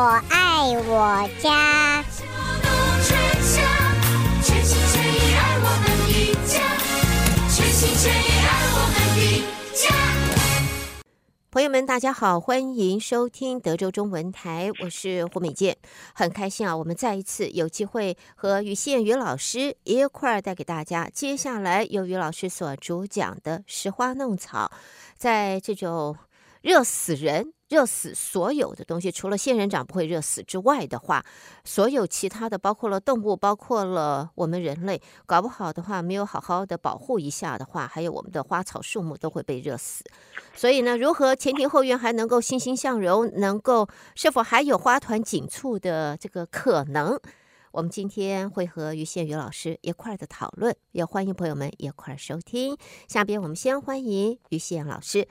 我爱我家。朋友们，大家好，欢迎收听德州中文台，我是胡美健，很开心啊，我们再一次有机会和于宪于老师一块儿带给大家接下来由于老师所主讲的《拾花弄草》，在这种热死人。热死所有的东西，除了仙人掌不会热死之外的话，所有其他的，包括了动物，包括了我们人类，搞不好的话，没有好好的保护一下的话，还有我们的花草树木都会被热死。所以呢，如何前庭后院还能够欣欣向荣，能够是否还有花团锦簇的这个可能？我们今天会和于宪于老师一块儿的讨论，也欢迎朋友们一块儿收听。下边我们先欢迎于宪老师。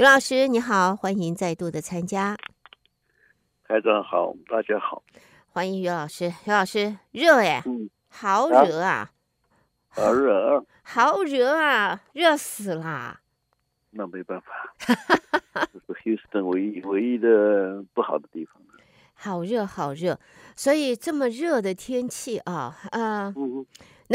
于老师你好，欢迎再度的参加。台长好，大家好，欢迎于老师。于老师，热哎，嗯，好热啊，好热啊，好热啊，热死啦。那没办法，这是休斯顿唯一唯一的不好的地方。好热，好热，所以这么热的天气啊，啊、呃。嗯能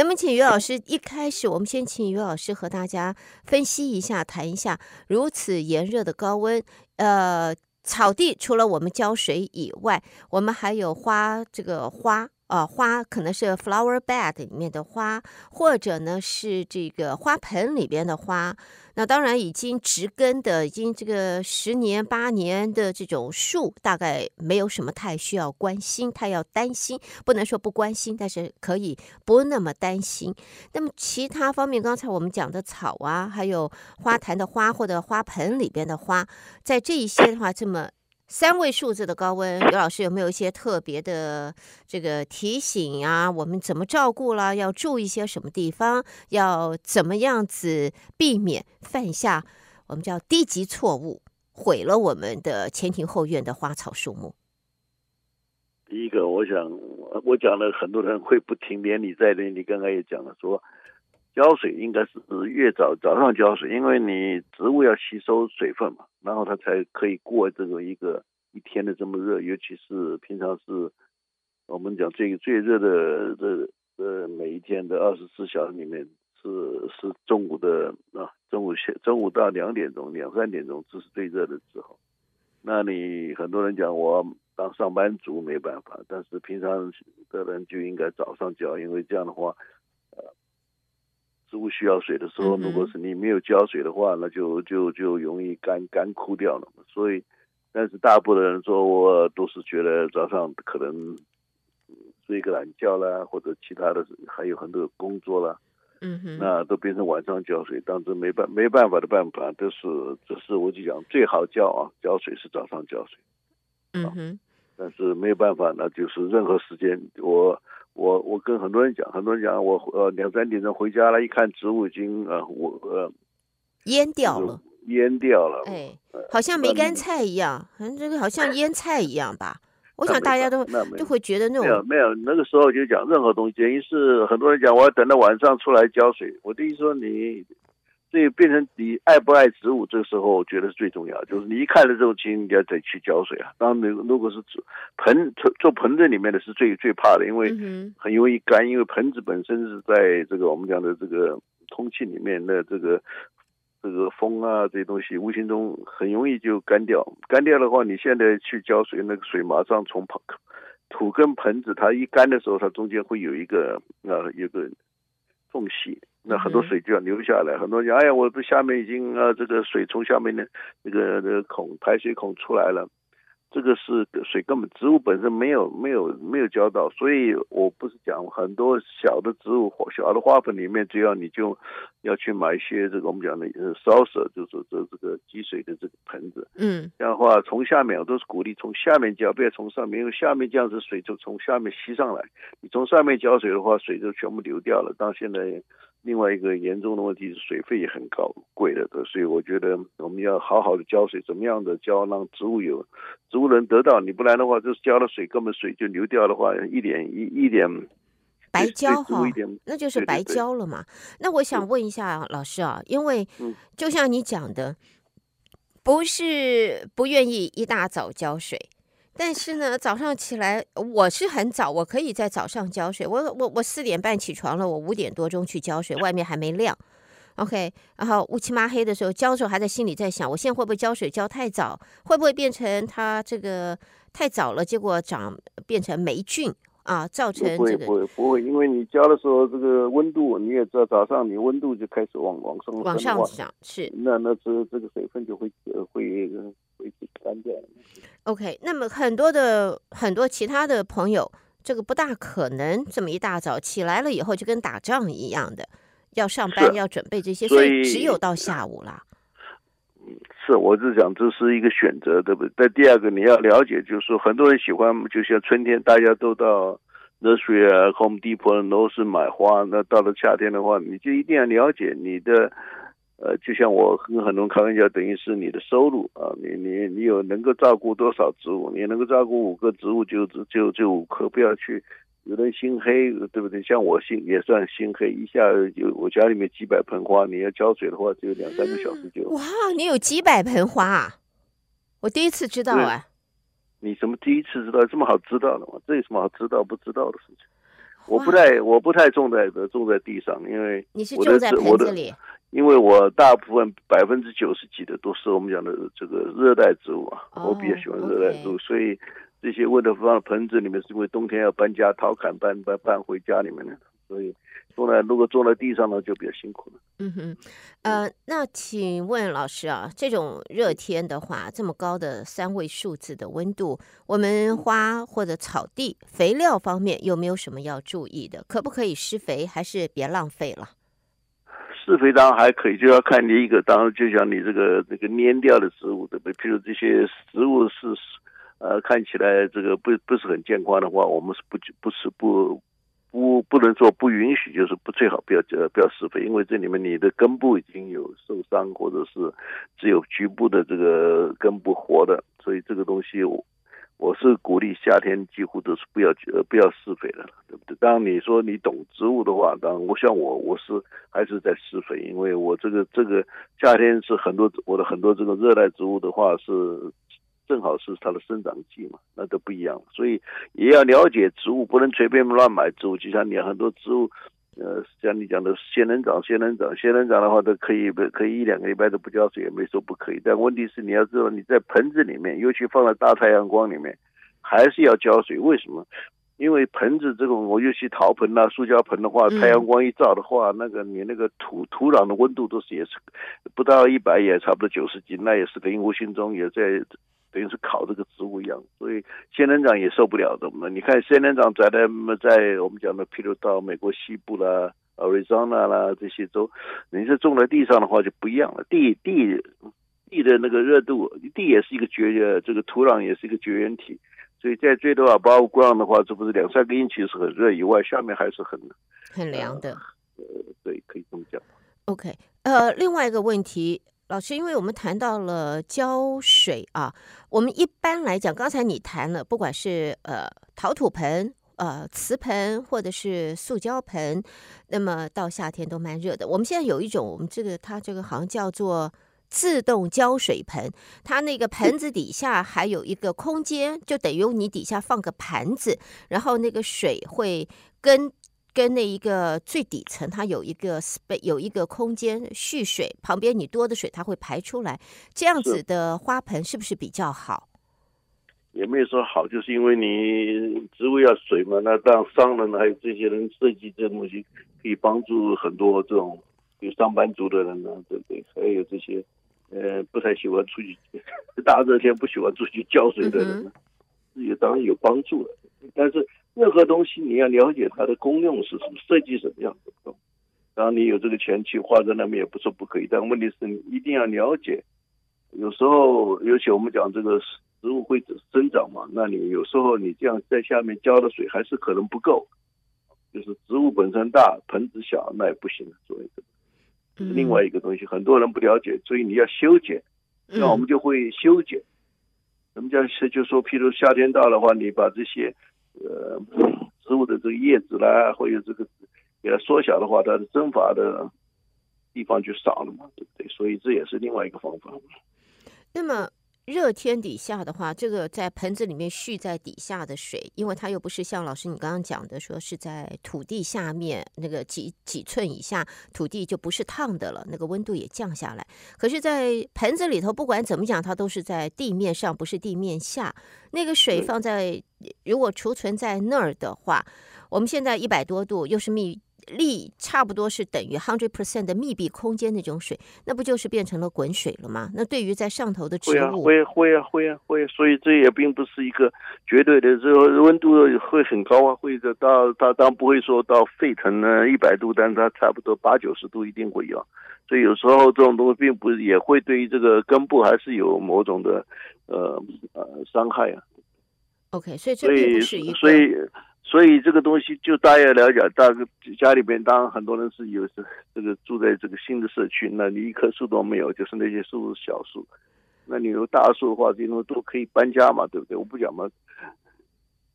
不能请于老师一开始，我们先请于老师和大家分析一下，谈一下如此炎热的高温，呃，草地除了我们浇水以外，我们还有花这个花。啊、呃，花可能是 flower bed 里面的花，或者呢是这个花盆里边的花。那当然，已经植根的，已经这个十年八年的这种树，大概没有什么太需要关心，太要担心，不能说不关心，但是可以不那么担心。那么其他方面，刚才我们讲的草啊，还有花坛的花或者花盆里边的花，在这一些的话，这么。三位数字的高温，刘老师有没有一些特别的这个提醒啊？我们怎么照顾啦？要注意些什么地方？要怎么样子避免犯下我们叫低级错误，毁了我们的前庭后院的花草树木？第一个，我想我讲了，很多人会不停连你在连你刚刚也讲了说。浇水应该是越早早上浇水，因为你植物要吸收水分嘛，然后它才可以过这个一个一天的这么热，尤其是平常是我们讲最最热的这呃每一天的二十四小时里面是是中午的啊中午下中午到两点钟两三点钟这是最热的时候，那你很多人讲我当上班族没办法，但是平常的人就应该早上浇，因为这样的话。植物需要水的时候，如果是你没有浇水的话，那就就就容易干干枯掉了嘛。所以，但是大部分人说，我都是觉得早上可能睡个懒觉啦，或者其他的还有很多工作啦，嗯哼，那都变成晚上浇水，当时没办没办法的办法，这是只是我就讲最好浇啊，浇水是早上浇水，嗯哼，但是没有办法，那就是任何时间我。我我跟很多人讲，很多人讲我呃两三点钟回家了，一看植物已经呃我呃淹掉了，淹掉了，哎，好像梅干菜一样，反正这个好像腌菜一样吧。我想大家都就会觉得那种没有没有那个时候就讲任何东西，等于是很多人讲我要等到晚上出来浇水，我的意思说你。所以变成你爱不爱植物，这个时候我觉得是最重要。就是你一看了这种情，你要得去浇水啊。当然，如果是盆做做盆子里面的是最最怕的，因为很容易干，因为盆子本身是在这个我们讲的这个空气里面的这个这个风啊这些东西，无形中很容易就干掉。干掉的话，你现在去浇水，那个水马上从盆土跟盆子，它一干的时候，它中间会有一个啊有个缝隙。那很多水就要流下来，很多人讲，哎呀，我这下面已经啊，这个水从下面的那个那个孔排水孔出来了。这个是水根本植物本身没有没有没有浇到，所以我不是讲很多小的植物小的花盆里面，只要你就要去买一些这个我们讲的 saucer，就是这这个积水的这个盆子。嗯，这样的话从下面我都是鼓励从下面浇，不要从上面，因为下面这样子水就从下面吸上来，你从上面浇水的话，水就全部流掉了。到现在。另外一个严重的问题是水费也很高，贵的，所以我觉得我们要好好的浇水，怎么样的浇让植物有植物能得到，你不然的话，就是浇了水根本水就流掉的话，一点一一点白浇哈，点那就是白浇了嘛。对对对，那我想问一下老师啊，因为就像你讲的，不是不愿意一大早浇水。但是呢，早上起来我是很早，我可以在早上浇水。我我我四点半起床了，我五点多钟去浇水，外面还没亮。OK，然后乌漆嘛黑的时候浇的时候，还在心里在想，我现在会不会浇水浇太早？会不会变成它这个太早了，结果长变成霉菌？啊，造成这个不会不会不会，因为你浇的时候，这个温度你也知道，早上你温度就开始往往上往上涨，是那那这这个水分就会会会干掉。OK，那么很多的很多其他的朋友，这个不大可能这么一大早起来了以后就跟打仗一样的要上班要准备这些，所以只有到下午了。是，我是讲这是一个选择，对不对？但第二个你要了解，就是说很多人喜欢，就像春天大家都到 nursery 啊、Home Depot 都是买花。那到了夏天的话，你就一定要了解你的，呃，就像我跟很多人开玩笑，等于是你的收入啊，你你你有能够照顾多少植物，你能够照顾五个植物就就就五棵，不要去。有人心黑，对不对？像我心也算心黑，一下就我家里面几百盆花，你要浇水的话，只有两三个小时就。哇，你有几百盆花啊？我第一次知道啊！你什么第一次知道？这么好知道的吗？这有什么好知道不知道的事情？我不太我不太种在种在地上，因为你是种在盆子里。因为我大部分百分之九十几的都是我们讲的这个热带植物啊，哦、我比较喜欢热带植物所以。这些为了放盆子里面，是因为冬天要搬家、掏砍搬搬搬回家里面的，所以种在如果种在地上呢，就比较辛苦了。嗯哼，呃，那请问老师啊，这种热天的话，这么高的三位数字的温度，我们花或者草地肥料方面有没有什么要注意的？可不可以施肥，还是别浪费了？施肥当然还可以，就要看你一个，当然就像你这个这个蔫掉的植物，对不对？譬如这些植物是。呃，看起来这个不不是很健康的话，我们是不不是不不不能说不允许，就是不最好不要呃不要施肥，因为这里面你的根部已经有受伤，或者是只有局部的这个根部活的，所以这个东西我我是鼓励夏天几乎都是不要呃不要施肥的，对不对？当你说你懂植物的话，当然我像我我是还是在施肥，因为我这个这个夏天是很多我的很多这个热带植物的话是。正好是它的生长季嘛，那都不一样，所以也要了解植物，不能随便乱买植物。就像你很多植物，呃，像你讲的仙人掌，仙人掌，仙人掌的话都可以不，可以一两个礼拜都不浇水，也没说不可以。但问题是你要知道，你在盆子里面，尤其放在大太阳光里面，还是要浇水。为什么？因为盆子这种，我尤其陶盆呐、塑胶盆的话，太阳光一照的话，那个你那个土土壤的温度都是也是不到一百，也差不多九十几，那也是等于无形中也在。等于是烤这个植物一样，所以仙人掌也受不了的嘛。你看仙人掌在在在我们讲的，譬如到美国西部啦、Arizona 啦这些州，你是种在地上的话就不一样了。地地地的那个热度，地也是一个绝这个土壤也是一个绝缘体，所以在最多啊，above ground 的话，这不是两三个英尺是很热以外，下面还是很很凉的。呃，对，可以这么讲。OK，呃，另外一个问题。老师，因为我们谈到了浇水啊，我们一般来讲，刚才你谈了，不管是呃陶土盆、呃瓷盆或者是塑胶盆，那么到夏天都蛮热的。我们现在有一种，我们这个它这个好像叫做自动浇水盆，它那个盆子底下还有一个空间，就等于你底下放个盘子，然后那个水会跟。跟那一个最底层，它有一个 space，有一个空间蓄水，旁边你多的水它会排出来，这样子的花盆是不是比较好？也没有说好，就是因为你植物要水嘛。那当商人还有这些人设计这东西，可以帮助很多这种有上班族的人呢，对不对？还有这些呃不太喜欢出去 大热天不喜欢出去浇水的人呢，也、嗯、当然有帮助了，但是。任何东西你要了解它的功用是什么，设计什么样的。当然你有这个钱去花在那边也不是不可以，但问题是你一定要了解。有时候，尤其我们讲这个植物会生长嘛，那你有时候你这样在下面浇的水还是可能不够。就是植物本身大，盆子小，那也不行。所以这是另外一个东西，很多人不了解，所以你要修剪。那我们就会修剪。什么叫修？就说，譬如夏天到的话，你把这些。呃，植物的这个叶子啦，或者这个给它缩小的话，它的蒸发的地方就少了嘛，对不对？所以这也是另外一个方法。那么热天底下的话，这个在盆子里面蓄在底下的水，因为它又不是像老师你刚刚讲的，说是在土地下面那个几几寸以下土地就不是烫的了，那个温度也降下来。可是，在盆子里头，不管怎么讲，它都是在地面上，不是地面下。那个水放在如果储存在那儿的话，我们现在一百多度，又是密。力差不多是等于 hundred percent 的密闭空间那种水，那不就是变成了滚水了吗？那对于在上头的植物，会啊会啊会啊会啊，所以这也并不是一个绝对的，这个温度会很高啊，会的到它当然不会说到沸腾呢一百度，但是它差不多八九十度一定会有，所以有时候这种东西并不是也会对于这个根部还是有某种的呃呃伤害啊。OK，所以这并不是一个。所以所以这个东西就大家了解，大家家里边当然很多人是有是这个住在这个新的社区，那你一棵树都没有，就是那些树是小树，那你有大树的话，这种都可以搬家嘛，对不对？我不讲嘛，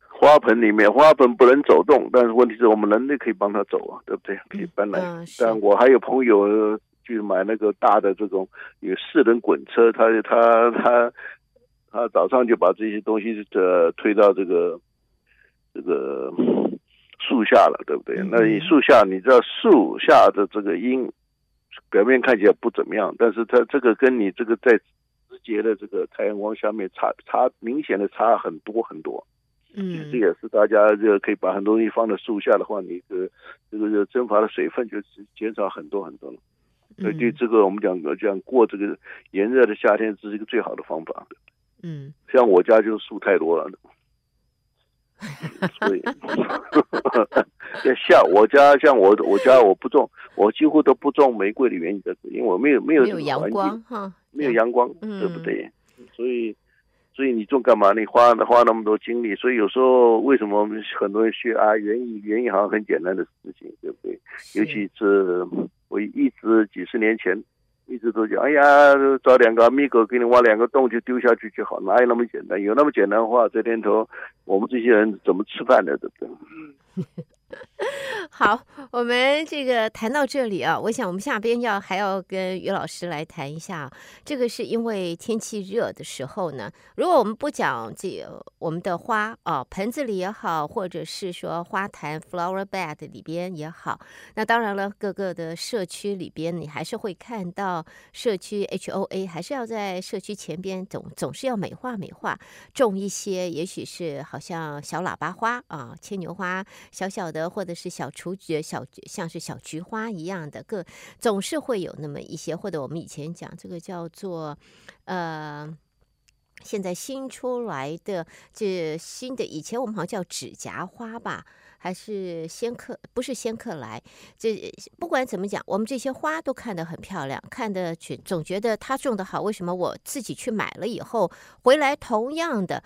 花盆里面花盆不能走动，但是问题是我们人类可以帮它走啊，对不对？可以搬来。嗯、但我还有朋友去买那个大的这种有四轮滚车，他他他他早上就把这些东西呃推到这个。这个树下了，对不对？那你树下，你知道树下的这个阴，表面看起来不怎么样，但是它这个跟你这个在直接的这个太阳光下面差差明显的差很多很多。嗯，这也是大家这个可以把很多东西放在树下的话，你这个这个蒸发的水分就减少很多很多了。所以对这个我们讲这样过这个炎热的夏天，这是一个最好的方法。嗯，像我家就是树太多了。所以，像我家，像我我家我不种，我几乎都不种玫瑰的原因在这，因为我没有没有阳光哈，没有阳光，对不对？所以，所以你种干嘛？你花花那么多精力，所以有时候为什么很多人学啊？园艺园艺好像很简单的事情，对不对？尤其是我一直几十年前。一直都讲，哎呀，找两个米狗给你挖两个洞就丢下去就好，哪有那么简单？有那么简单的话，这年头我们这些人怎么吃饭的，对不对？好，我们这个谈到这里啊，我想我们下边要还要跟于老师来谈一下，这个是因为天气热的时候呢，如果我们不讲这我们的花啊，盆子里也好，或者是说花坛 flower bed 里边也好，那当然了，各个的社区里边你还是会看到社区 HOA 还是要在社区前边总总是要美化美化，种一些也许是好像小喇叭花啊，牵牛花。小小的，或者是小雏菊、小像是小菊花一样的，个总是会有那么一些。或者我们以前讲这个叫做，呃，现在新出来的这新的，以前我们好像叫指甲花吧，还是仙客？不是仙客来。这不管怎么讲，我们这些花都看得很漂亮，看得去总觉得它种得好。为什么我自己去买了以后回来同样的？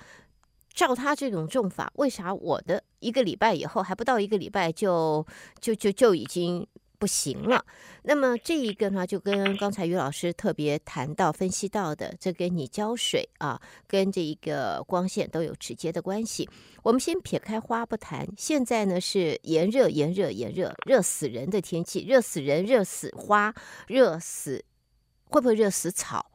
照他这种种法，为啥我的一个礼拜以后还不到一个礼拜就就就就已经不行了？那么这一个呢，就跟刚才于老师特别谈到、分析到的，这跟你浇水啊，跟这一个光线都有直接的关系。我们先撇开花不谈，现在呢是炎热、炎热、炎热，热死人的天气，热死人、热死花、热死，会不会热死草？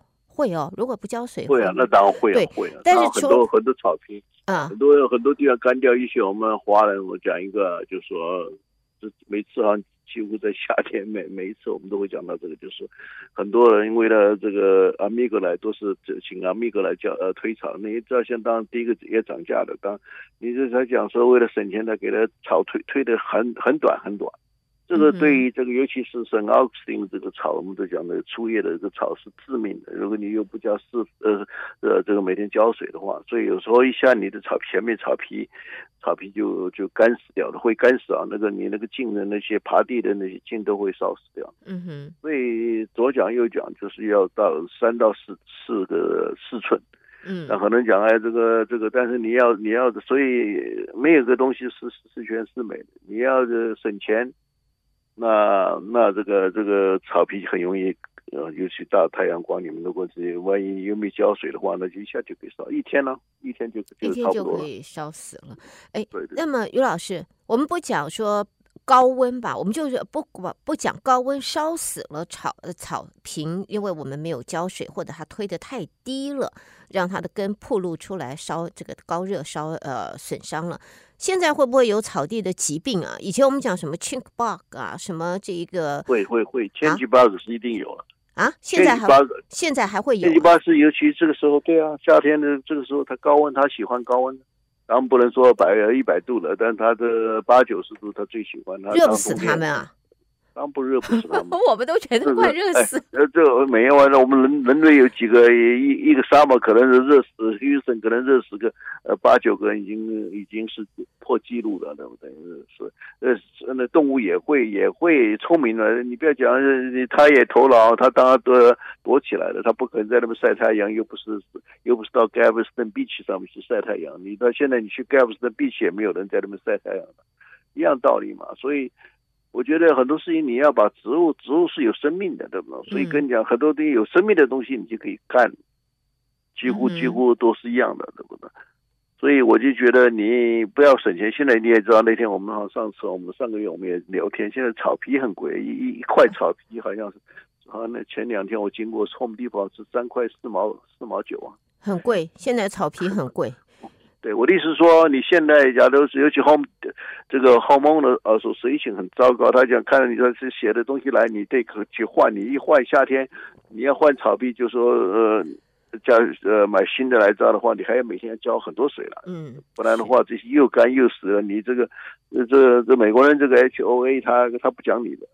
会哦，如果不浇水会啊，那当然会啊，会啊。但是很多很多草坪啊，很多很多地方干掉一些。我们华人，我讲一个，就是说，这每次好像，几乎在夏天每每一次我们都会讲到这个，就是很多人为了这个阿米格来都是请阿米格来叫呃推草。你知道，像当第一个也涨价的，当你这才讲说为了省钱，他给他草推推的很很短很短。这个对于这个，尤其是圣奥克斯丁这个草，我们都讲的粗叶的这个草是致命的。如果你又不加施呃呃这个每天浇水的话，所以有时候一下你的草前面草皮草皮就就干死掉了，会干死啊。那个你那个茎的那些爬地的那些茎都会烧死掉。嗯哼。所以左讲右讲就是要到三到四四个四寸。嗯。那可能讲哎这个这个，但是你要你要所以没有个东西是十全十美的，你要省钱。那那这个这个草皮很容易，呃，尤其大太阳光里面，如果是万一又没浇水的话，那就一下就可以烧一天了，一天就就一天就可以烧死了。哎，对对，那么于老师，我们不讲说高温吧，我们就是不不不讲高温烧死了草草坪，因为我们没有浇水，或者它推的太低了，让它的根暴露出来烧这个高热烧呃损伤了。现在会不会有草地的疾病啊？以前我们讲什么 chink bug 啊，什么这一个会会会 chink bug 是一定有了啊，啊？现在还现在还会有 chink bug 是尤其这个时候，对啊，夏天的这个时候它高温，它喜欢高温。咱们不能说百一百度了，但它的八九十度，它最喜欢。它热不死它们啊！当不热不死他们，我们都觉得快热死。呃，这没有啊，我们人人类有几个一一个沙漠可能是热死，一生可能热死个呃八九个人，已经已经是破纪录了，对不对？是呃，那动物也会也会聪明的。你不要讲，它也头脑，它当然都躲起来了，它不可能在那边晒太阳，又不是又不是到 Galveston Beach 上面去晒太阳。你到现在你去 Galveston Beach 也没有人在那边晒太阳的，一样道理嘛。所以。我觉得很多事情你要把植物，植物是有生命的，对不对？所以跟你讲，很多东西有生命的东西你就可以干，几乎几乎都是一样的，对不对？所以我就觉得你不要省钱。现在你也知道，那天我们好像上次我们上个月我们也聊天，现在草皮很贵，一一块草皮好像是，好像那前两天我经过 Home Depot 是三块四毛四毛九啊，很贵。现在草皮很贵。对，我的意思是说，你现在假如是尤其 home 这个 hormone 的呃，说水性很糟糕。他讲看到你说是写的东西来，你得去换。你一换夏天，你要换草皮，就说呃，叫呃买新的来浇的话，你还要每天要浇很多水了。嗯，不然的话，这些又干又死了。你这个这这这美国人这个 HOA 他他不讲理的。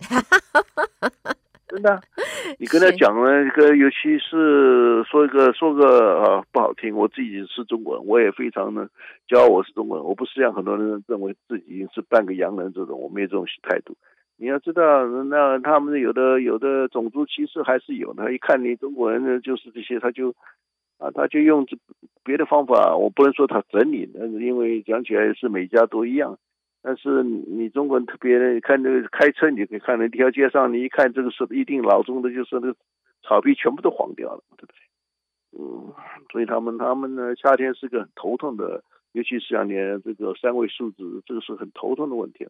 真的，你跟他讲了一个，尤其是说一个说个啊不好听，我自己是中国人，我也非常的骄傲我是中国人，我不是像很多人认为自己是半个洋人这种，我没有这种态度。你要知道，那他们有的有的种族歧视还是有的，一看你中国人呢，就是这些，他就啊他就用这别的方法，我不能说他整你，但是因为讲起来是每家都一样。但是你中国人特别看这个开车，你可以看那条街上，你一看这个是一定老中的，就是那个草皮全部都黄掉了，对不对？嗯，所以他们他们呢，夏天是个很头痛的，尤其是像你这个三位数字，这个是很头痛的问题。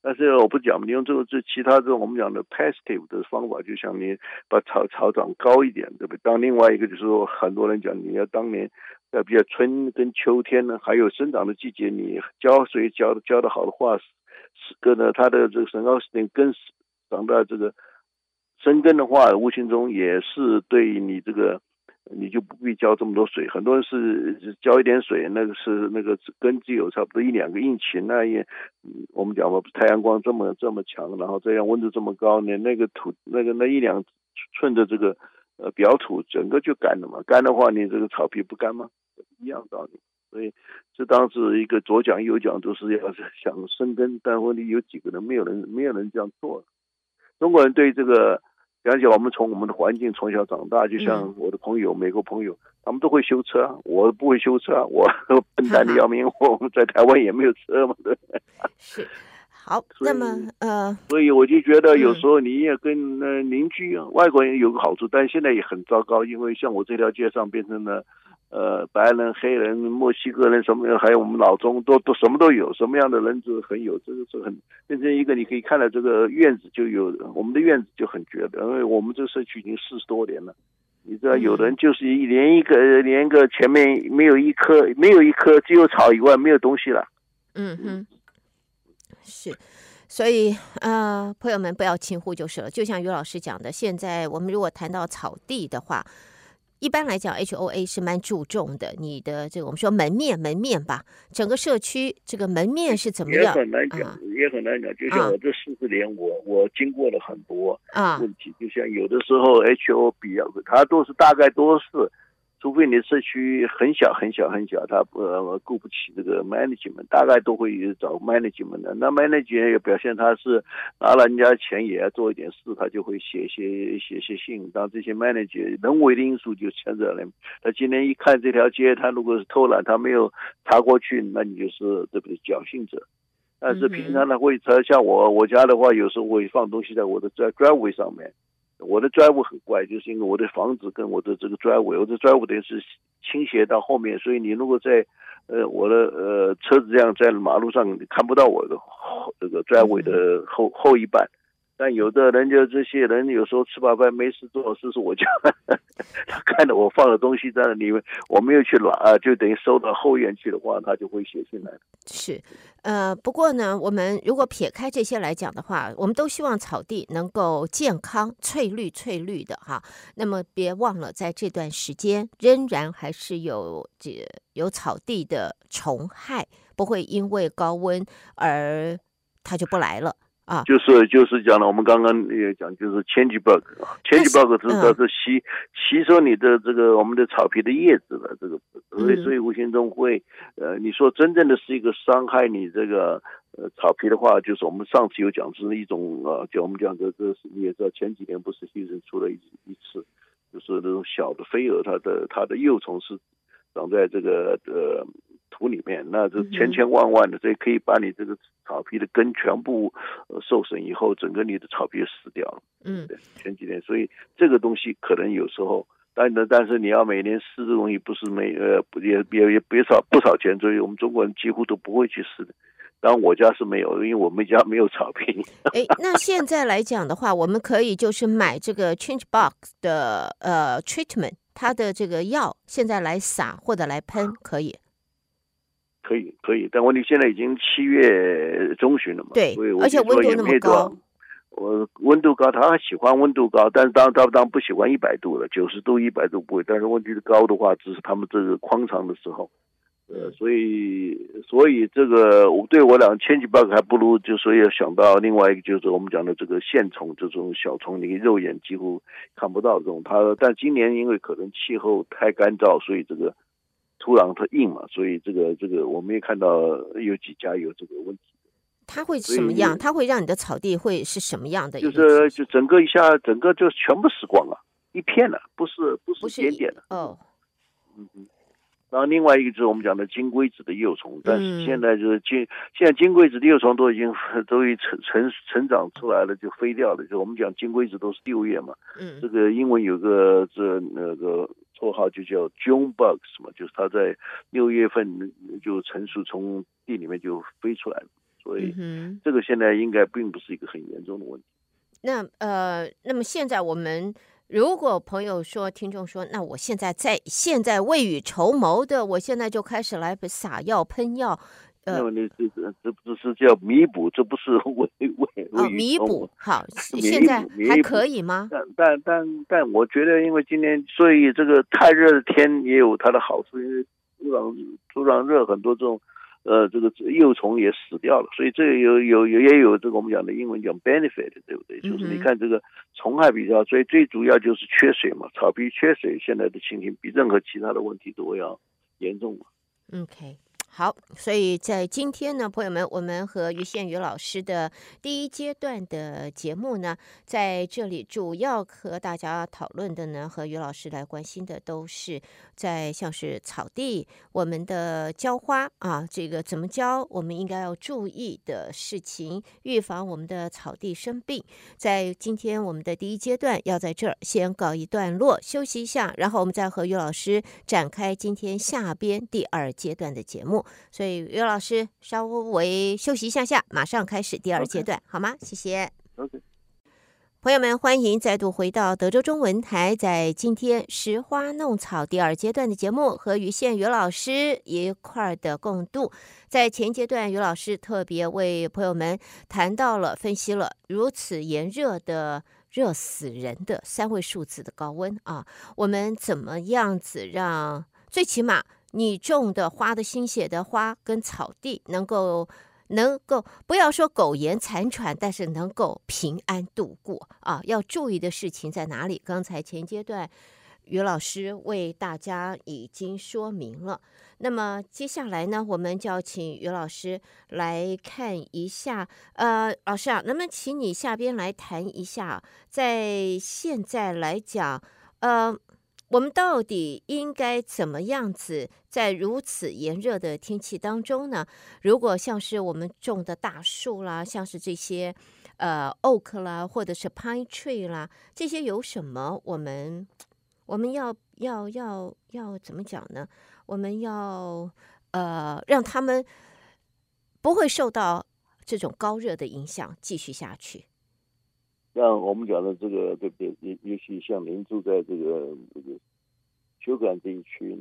但是我不讲，你用这个这其他这种我们讲的 passive 的方法，就像你把草草长高一点，对不对？当另外一个就是说，很多人讲你要当年。要比较春跟秋天呢，还有生长的季节，你浇水浇浇的好的话，是个呢，它的这个身高点根长到这个生根的话，无形中也是对你这个，你就不必浇这么多水。很多人是浇一点水，那个是那个根只有差不多一两个英尺，那也我们讲嘛，太阳光这么这么强，然后这样温度这么高，你那个土那个那一两寸的这个。呃，表土整个就干了嘛，干的话，你这个草皮不干吗？一样道理。所以这当时一个左讲右讲都是要 想生根，但问题有几个人没有人没有人这样做。中国人对这个，比方讲我们从我们的环境从小长大，就像我的朋友、嗯、美国朋友，他们都会修车，我不会修车，我 笨蛋的要命，我们在台湾也没有车嘛，对。是。好，那么呃，所以我就觉得有时候你也跟呃邻居啊，外国人有个好处，但现在也很糟糕，因为像我这条街上变成了呃白人、黑人、墨西哥人什么，还有我们老中都都什么都有，什么样的人就很有，这个是很变成一个你可以看到这个院子就有我们的院子就很绝的，因为我们这个社区已经四十多年了，你知道有人就是一连一个连一个前面没有一棵没有一棵只有草以外没有东西了，嗯哼。是，所以呃，朋友们不要轻忽就是了。就像于老师讲的，现在我们如果谈到草地的话，一般来讲，HOA 是蛮注重的。你的这个我们说门面，门面吧，整个社区这个门面是怎么样？也很难讲，啊、也很难讲。就像我这四十年，我、啊、我经过了很多啊问题。就像有的时候 HOA 比较，它都是大概都是。除非你社区很小很小很小，他不顾不起这个 management，大概都会找 management 的。那 management 也表现他是拿了人家钱也要做一点事，他就会写写写写信。当这些 manager 人为的因素就牵扯了。他今天一看这条街，他如果是偷懒，他没有查过去，那你就是对不对？侥幸者。但是平常他会，他像我我家的话，有时候会放东西在我的在 driveway 上面。我的 drive 很怪，就是因为我的房子跟我的这个 drive，我的 drive 等于是倾斜到后面，所以你如果在呃我的呃车子这样在马路上，你看不到我的后这个 drive 的后后一半。但有的人就这些人有时候吃饱饭没事做，是说我家 他看到我放的东西在那里，我没有去拿，就等于收到后院去的话，他就会写进来。是，呃，不过呢，我们如果撇开这些来讲的话，我们都希望草地能够健康、翠绿、翠绿的哈。那么别忘了，在这段时间仍然还是有这有草地的虫害，不会因为高温而它就不来了。啊，就是就是讲了，我们刚刚也讲，就是 change bug 啊，change bug 是它是吸吸收你的这个我们的草皮的叶子的这个，所以所以无形中会，呃，你说真正的是一个伤害你这个呃草皮的话，就是我们上次有讲是一种呃，就我们讲的这是你也知道前几年不是新生出了一一次，就是那种小的飞蛾，它的它的幼虫是长在这个呃。土里面，那这千千万万的，这可以把你这个草皮的根全部呃受损以后，整个你的草皮死掉了。嗯，对，前几年，所以这个东西可能有时候，但但但是你要每年施这东西，不是每呃也也也别少不少钱，所以我们中国人几乎都不会去施的。当然我家是没有，因为我们家没有草坪。哎，那现在来讲的话，我们可以就是买这个 Change Box 的呃 treatment，它的这个药现在来撒或者来喷可以。可以可以，但问题现在已经七月中旬了嘛？对，所以我而且温度那么高。我温度高，他喜欢温度高，但是当当当不喜欢一百度了，九十度、一百度不会。但是问题是高的话，只是他们这个矿场的时候，呃，所以所以这个我对我俩千奇百怪还不如，就所以要想到另外一个，就是我们讲的这个线虫这种小虫，你肉眼几乎看不到这种。它但今年因为可能气候太干燥，所以这个。土壤它硬嘛，所以这个这个我们也看到有几家有这个问题。它会什么样？它会让你的草地会是什么样的？就是就整个一下，整个就全部死光了，一片了，不是不是点点的。哦，嗯嗯。然后另外一个就是我们讲的金龟子的幼虫，但是现在就是金、嗯、现在金龟子的幼虫都已经 都已成成成长出来了，就飞掉了。就我们讲金龟子都是六月嘛，嗯，这个英文有个这那个。绰号就叫 June bugs 嘛，就是它在六月份就成熟，从地里面就飞出来了，所以这个现在应该并不是一个很严重的问题。那呃，那么现在我们如果朋友说，听众说，那我现在在现在未雨绸缪的，我现在就开始来撒药喷药。那么你这这这不是叫弥补，这不是为为为弥补。好，现在还可以吗？但但但但我觉得，因为今天所以这个太热的天也有它的好处，因为土壤土壤热，很多这种呃这个幼虫也死掉了，所以这有有有也有这个我们讲的英文叫 benefit，对不对？就是你看这个虫害比较，所以最主要就是缺水嘛，草皮缺水，现在的情形比任何其他的问题都要严重嘛。OK。好，所以在今天呢，朋友们，我们和于宪宇老师的第一阶段的节目呢，在这里主要和大家讨论的呢，和于老师来关心的都是在像是草地，我们的浇花啊，这个怎么浇，我们应该要注意的事情，预防我们的草地生病。在今天我们的第一阶段要在这儿先告一段落，休息一下，然后我们再和于老师展开今天下边第二阶段的节目。所以于老师稍微休息一下下，马上开始第二阶段.好吗？谢谢。Okay. 朋友们，欢迎再度回到德州中文台，在今天拾花弄草第二阶段的节目，和于宪于老师一块儿的共度。在前阶段，于老师特别为朋友们谈到了、分析了如此炎热的、热死人的三位数字的高温啊，我们怎么样子让最起码。你种的花的心血的花跟草地能够能够不要说苟延残喘，但是能够平安度过啊！要注意的事情在哪里？刚才前阶段于老师为大家已经说明了。那么接下来呢，我们就要请于老师来看一下。呃，老师啊，能不能请你下边来谈一下，在现在来讲，呃。我们到底应该怎么样子，在如此炎热的天气当中呢？如果像是我们种的大树啦，像是这些，呃 oak 啦，或者是 pine tree 啦，这些有什么？我们我们要要要要怎么讲呢？我们要呃让他们不会受到这种高热的影响，继续下去。像我们讲的这个，对不对？尤尤其像您住在这个这个休格兰这一区，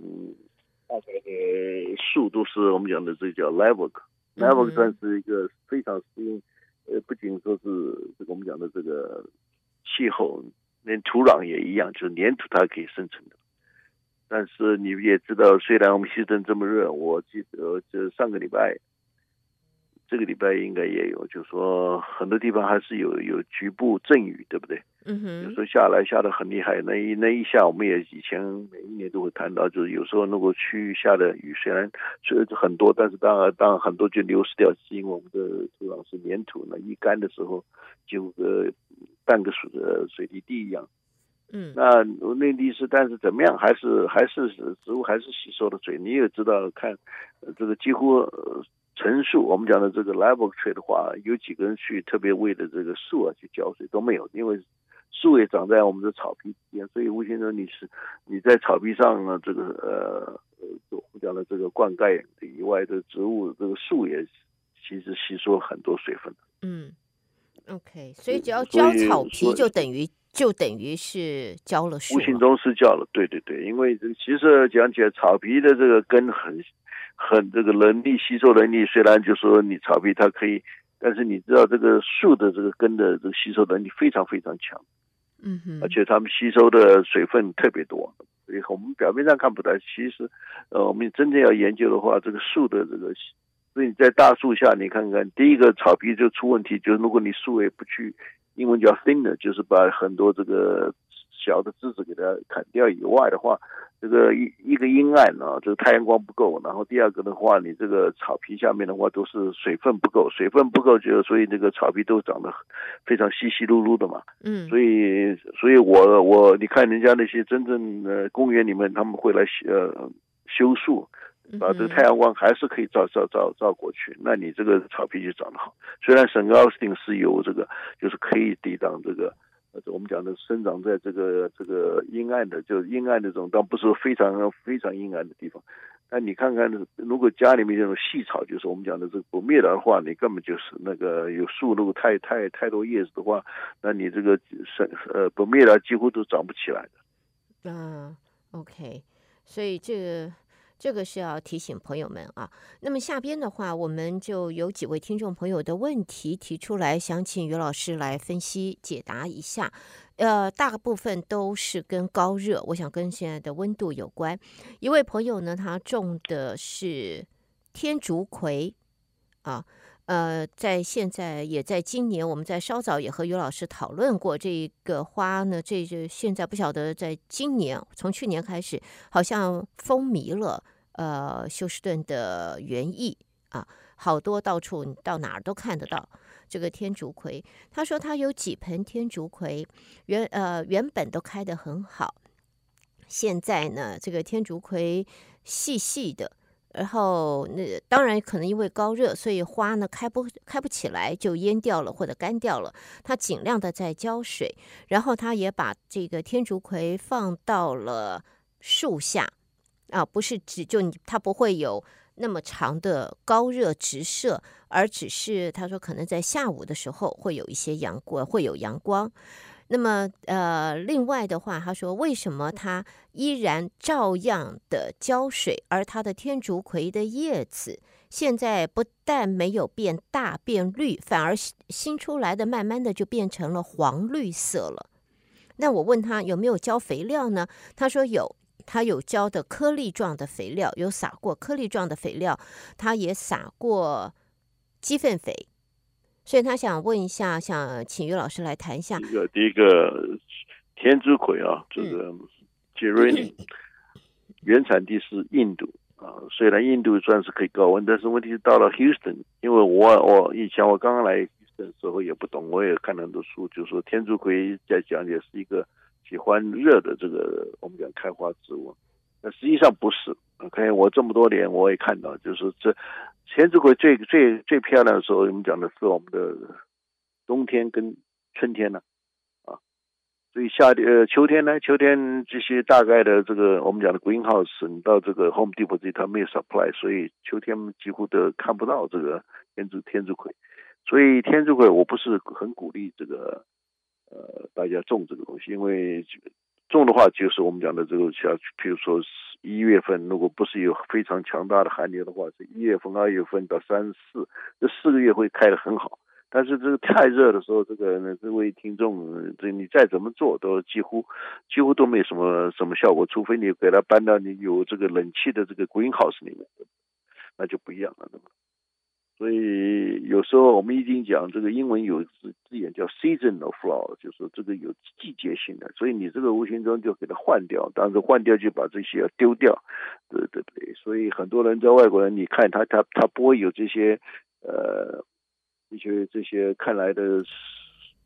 大概的树都是我们讲的这叫 live oak，live oak 算是一个非常适应，呃，不仅说是这个我们讲的这个气候，连土壤也一样，就是粘土它可以生成的。但是你也知道，虽然我们西城这么热，我记得就上个礼拜。这个礼拜应该也有，就是说很多地方还是有有局部阵雨，对不对？嗯哼。有时候下来下的很厉害，那一那一下，我们也以前每一年都会谈到，就是有时候那个区域下的雨虽然虽然很多，但是当然当然很多就流失掉，是因为我们的土壤是粘土，那一干的时候就和半个水的水泥地一样。嗯。那内地是，但是怎么样，还是还是植物还是吸收了水。你也知道，看这个几乎。成树，我们讲的这个 oak tree 的话，有几个人去特别为了这个树啊去浇水都没有，因为树也长在我们的草皮之间，所以吴先生你是你在草皮上呢，这个呃，我们讲的这个灌溉以外的植物，这个树也其实吸收很多水分。嗯，OK，所以只要浇草皮就等于就等于是浇了树，无形中是浇了，对对对，因为这其实讲起来，草皮的这个根很。很这个能力吸收能力，虽然就说你草皮它可以，但是你知道这个树的这个根的这个吸收能力非常非常强，嗯哼，而且它们吸收的水分特别多，所以我们表面上看不到，其实呃我们真正要研究的话，这个树的这个，所以你在大树下你看看，第一个草皮就出问题，就是如果你树也不去，英文叫 thinner，就是把很多这个小的枝子给它砍掉以外的话。这个一一个阴暗啊，这个太阳光不够，然后第二个的话，你这个草皮下面的话都是水分不够，水分不够就所以这个草皮都长得非常稀稀疏疏的嘛。嗯，所以所以我我你看人家那些真正的公园里面，他们会来呃修树，把这个太阳光还是可以照照照照过去，那你这个草皮就长得好。虽然圣奥斯汀是有这个，就是可以抵挡这个。我们讲的生长在这个这个阴暗的，就是阴暗的这种，倒不是非常非常阴暗的地方。那你看看，如果家里面这种细草，就是我们讲的这个不灭的话，你根本就是那个有树，如果太太太多叶子的话，那你这个生呃不灭的几乎都长不起来的。嗯，OK，所以这个。这个是要提醒朋友们啊。那么下边的话，我们就有几位听众朋友的问题提出来，想请于老师来分析解答一下。呃，大部分都是跟高热，我想跟现在的温度有关。一位朋友呢，他种的是天竺葵啊，呃在现在也在今年，我们在稍早也和于老师讨论过这个花呢，这就现在不晓得在今年，从去年开始好像风靡了。呃，休斯顿的园艺啊，好多到处到哪儿都看得到这个天竺葵。他说他有几盆天竺葵，原呃原本都开得很好，现在呢这个天竺葵细细的，然后那当然可能因为高热，所以花呢开不开不起来，就蔫掉了或者干掉了。他尽量的在浇水，然后他也把这个天竺葵放到了树下。啊，不是只就你，它不会有那么长的高热直射，而只是他说可能在下午的时候会有一些阳光，会有阳光。那么呃，另外的话，他说为什么他依然照样的浇水，而他的天竺葵的叶子现在不但没有变大变绿，反而新出来的慢慢的就变成了黄绿色了。那我问他有没有浇肥料呢？他说有。他有浇的颗粒状的肥料，有撒过颗粒状的肥料，他也撒过鸡粪肥，所以他想问一下，想请于老师来谈一下。第一个，第一个天竺葵啊，这个 Geranium 原产地是印度啊，虽然印度算是可以高温，但是问题是到了 Houston，因为我我以前我刚刚来 Houston 的时候也不懂，我也看了很多书，就是说天竺葵在讲解是一个。喜欢热的这个我们讲开花植物，那实际上不是。OK，我这么多年我也看到，就是这天竺葵最最最漂亮的时候，我们讲的是我们的冬天跟春天呢，啊，所以夏天呃秋天呢，秋天这些大概的这个我们讲的 greenhouse，你到这个 Home Depot 这里它没有 supply，所以秋天几乎都看不到这个天竺天竺葵，所以天竺葵我不是很鼓励这个呃大家种这个东西，因为种的话就是我们讲的这个像比如说。一月份，如果不是有非常强大的寒流的话，是一月份、二月份到三四这四个月会开得很好。但是这个太热的时候，这个呢，这位听众，这你再怎么做都几乎几乎都没什么什么效果，除非你给它搬到你有这个冷气的这个 greenhouse 里面，那就不一样了，对吧？所以有时候我们已经讲这个英文有字字眼叫 seasonal flow，就是这个有季节性的，所以你这个无形中就给它换掉，但是换掉就把这些要丢掉，对对对。所以很多人在外国人，你看他他他不会有这些呃一些这些看来的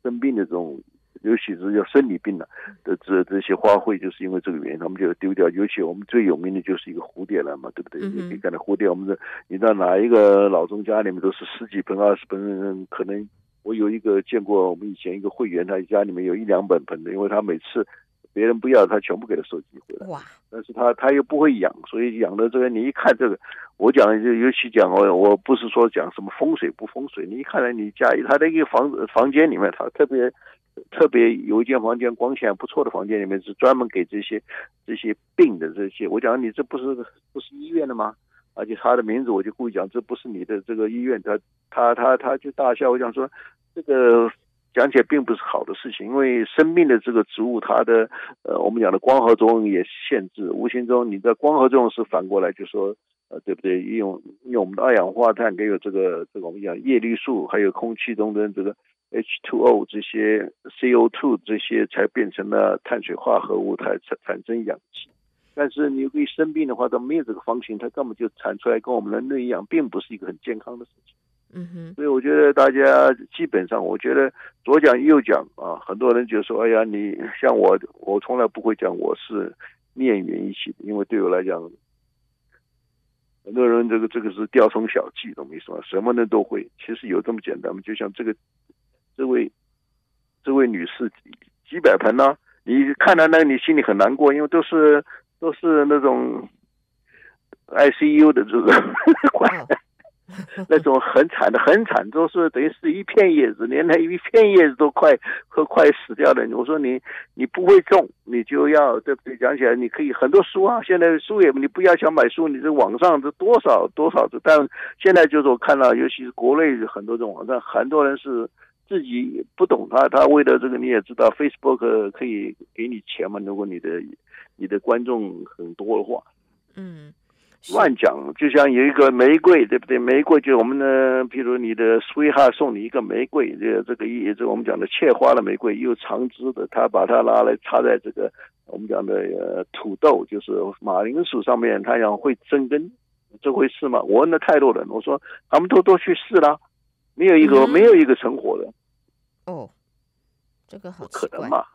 生病的这种。尤其是要生理病了的这这些花卉，就是因为这个原因，他们就要丢掉。尤其我们最有名的就是一个蝴蝶兰嘛，对不对？你可以看到蝴蝶，我们这你到哪一个老中家里面都是十几盆、二十盆，可能我有一个见过，我们以前一个会员，他家里面有一两本盆的，因为他每次。别人不要，他全部给他收集回来。哇！但是他他又不会养，所以养的这个你一看这个，我讲就尤其讲我我不是说讲什么风水不风水，你一看来你家里他的一个房子房间里面，他特别特别有一间房间光线不错的房间里面是专门给这些这些病的这些。我讲你这不是不是医院的吗？而且他的名字我就故意讲这不是你的这个医院，他他他他就大笑。我讲说这个。讲起来并不是好的事情，因为生命的这个植物，它的呃，我们讲的光合作用也限制，无形中你的光合作用是反过来，就说呃，对不对？用用我们的二氧化碳，还有这个这个我们讲叶绿素，还有空气中的这个 H2O 这些 CO2 这些，才变成了碳水化合物，它产产生氧气。但是你一生病的话，它没有这个方型，它根本就产出来跟我们人类一样，并不是一个很健康的事情。嗯哼，所以我觉得大家基本上，我觉得左讲右讲啊，很多人就说：“哎呀，你像我，我从来不会讲我是念园艺系的，因为对我来讲，很多人这个这个是雕虫小技，懂我意思吗？什么人都会，其实有这么简单吗？就像这个这位这位女士几百盆呢，你看到那个你心里很难过，因为都是都是那种 ICU 的这种。那种很惨的，很惨，都是等于是一片叶子，连那一片叶子都快和快死掉了。我说你你不会种，你就要对不对？讲起来你可以很多书啊，现在书也你不要想买书，你这网上这多少多少的。但现在就是我看到，尤其是国内很多这种网站，很多人是自己不懂他，他为了这个你也知道，Facebook 可以给你钱嘛？如果你的你的观众很多的话，嗯。乱讲，就像有一个玫瑰，对不对？玫瑰就我们的，比如你的 sweetheart 送你一个玫瑰，这个这个意，这我们讲的切花的玫瑰，又长枝的，他把它拿来插在这个我们讲的呃土豆，就是马铃薯上面，他想会生根，这回事吗？我问了太多人，我说他们都都去试了，没有一个、嗯、没有一个成活的。哦，这个好可能吗？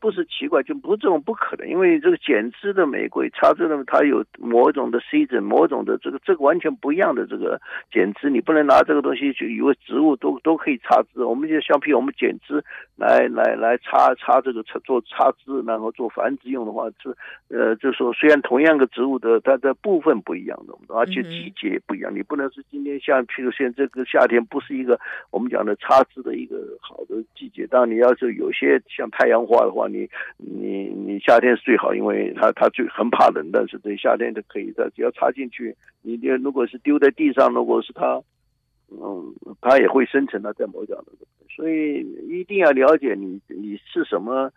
不是奇怪，就不这种不可能，因为这个剪枝的玫瑰，插枝的它有某种的 season，某种的这个这个完全不一样的这个剪枝，你不能拿这个东西就以为植物都都可以插枝。我们就像譬如我们剪枝来来来插插这个插做插枝，然后做繁殖用的话，是呃，就说虽然同样的植物的它的部分不一样的，而且季节也不一样，你不能是今天像譬如现在这个夏天不是一个我们讲的插枝的一个好的季节，当然你要是有些像太阳花的话。你你你夏天是最好，因为它它最很怕冷，但是这夏天都可以的，只要插进去。你如果是丢在地上，如果是它，嗯，它也会生成的，在某角度。所以一定要了解你你是什么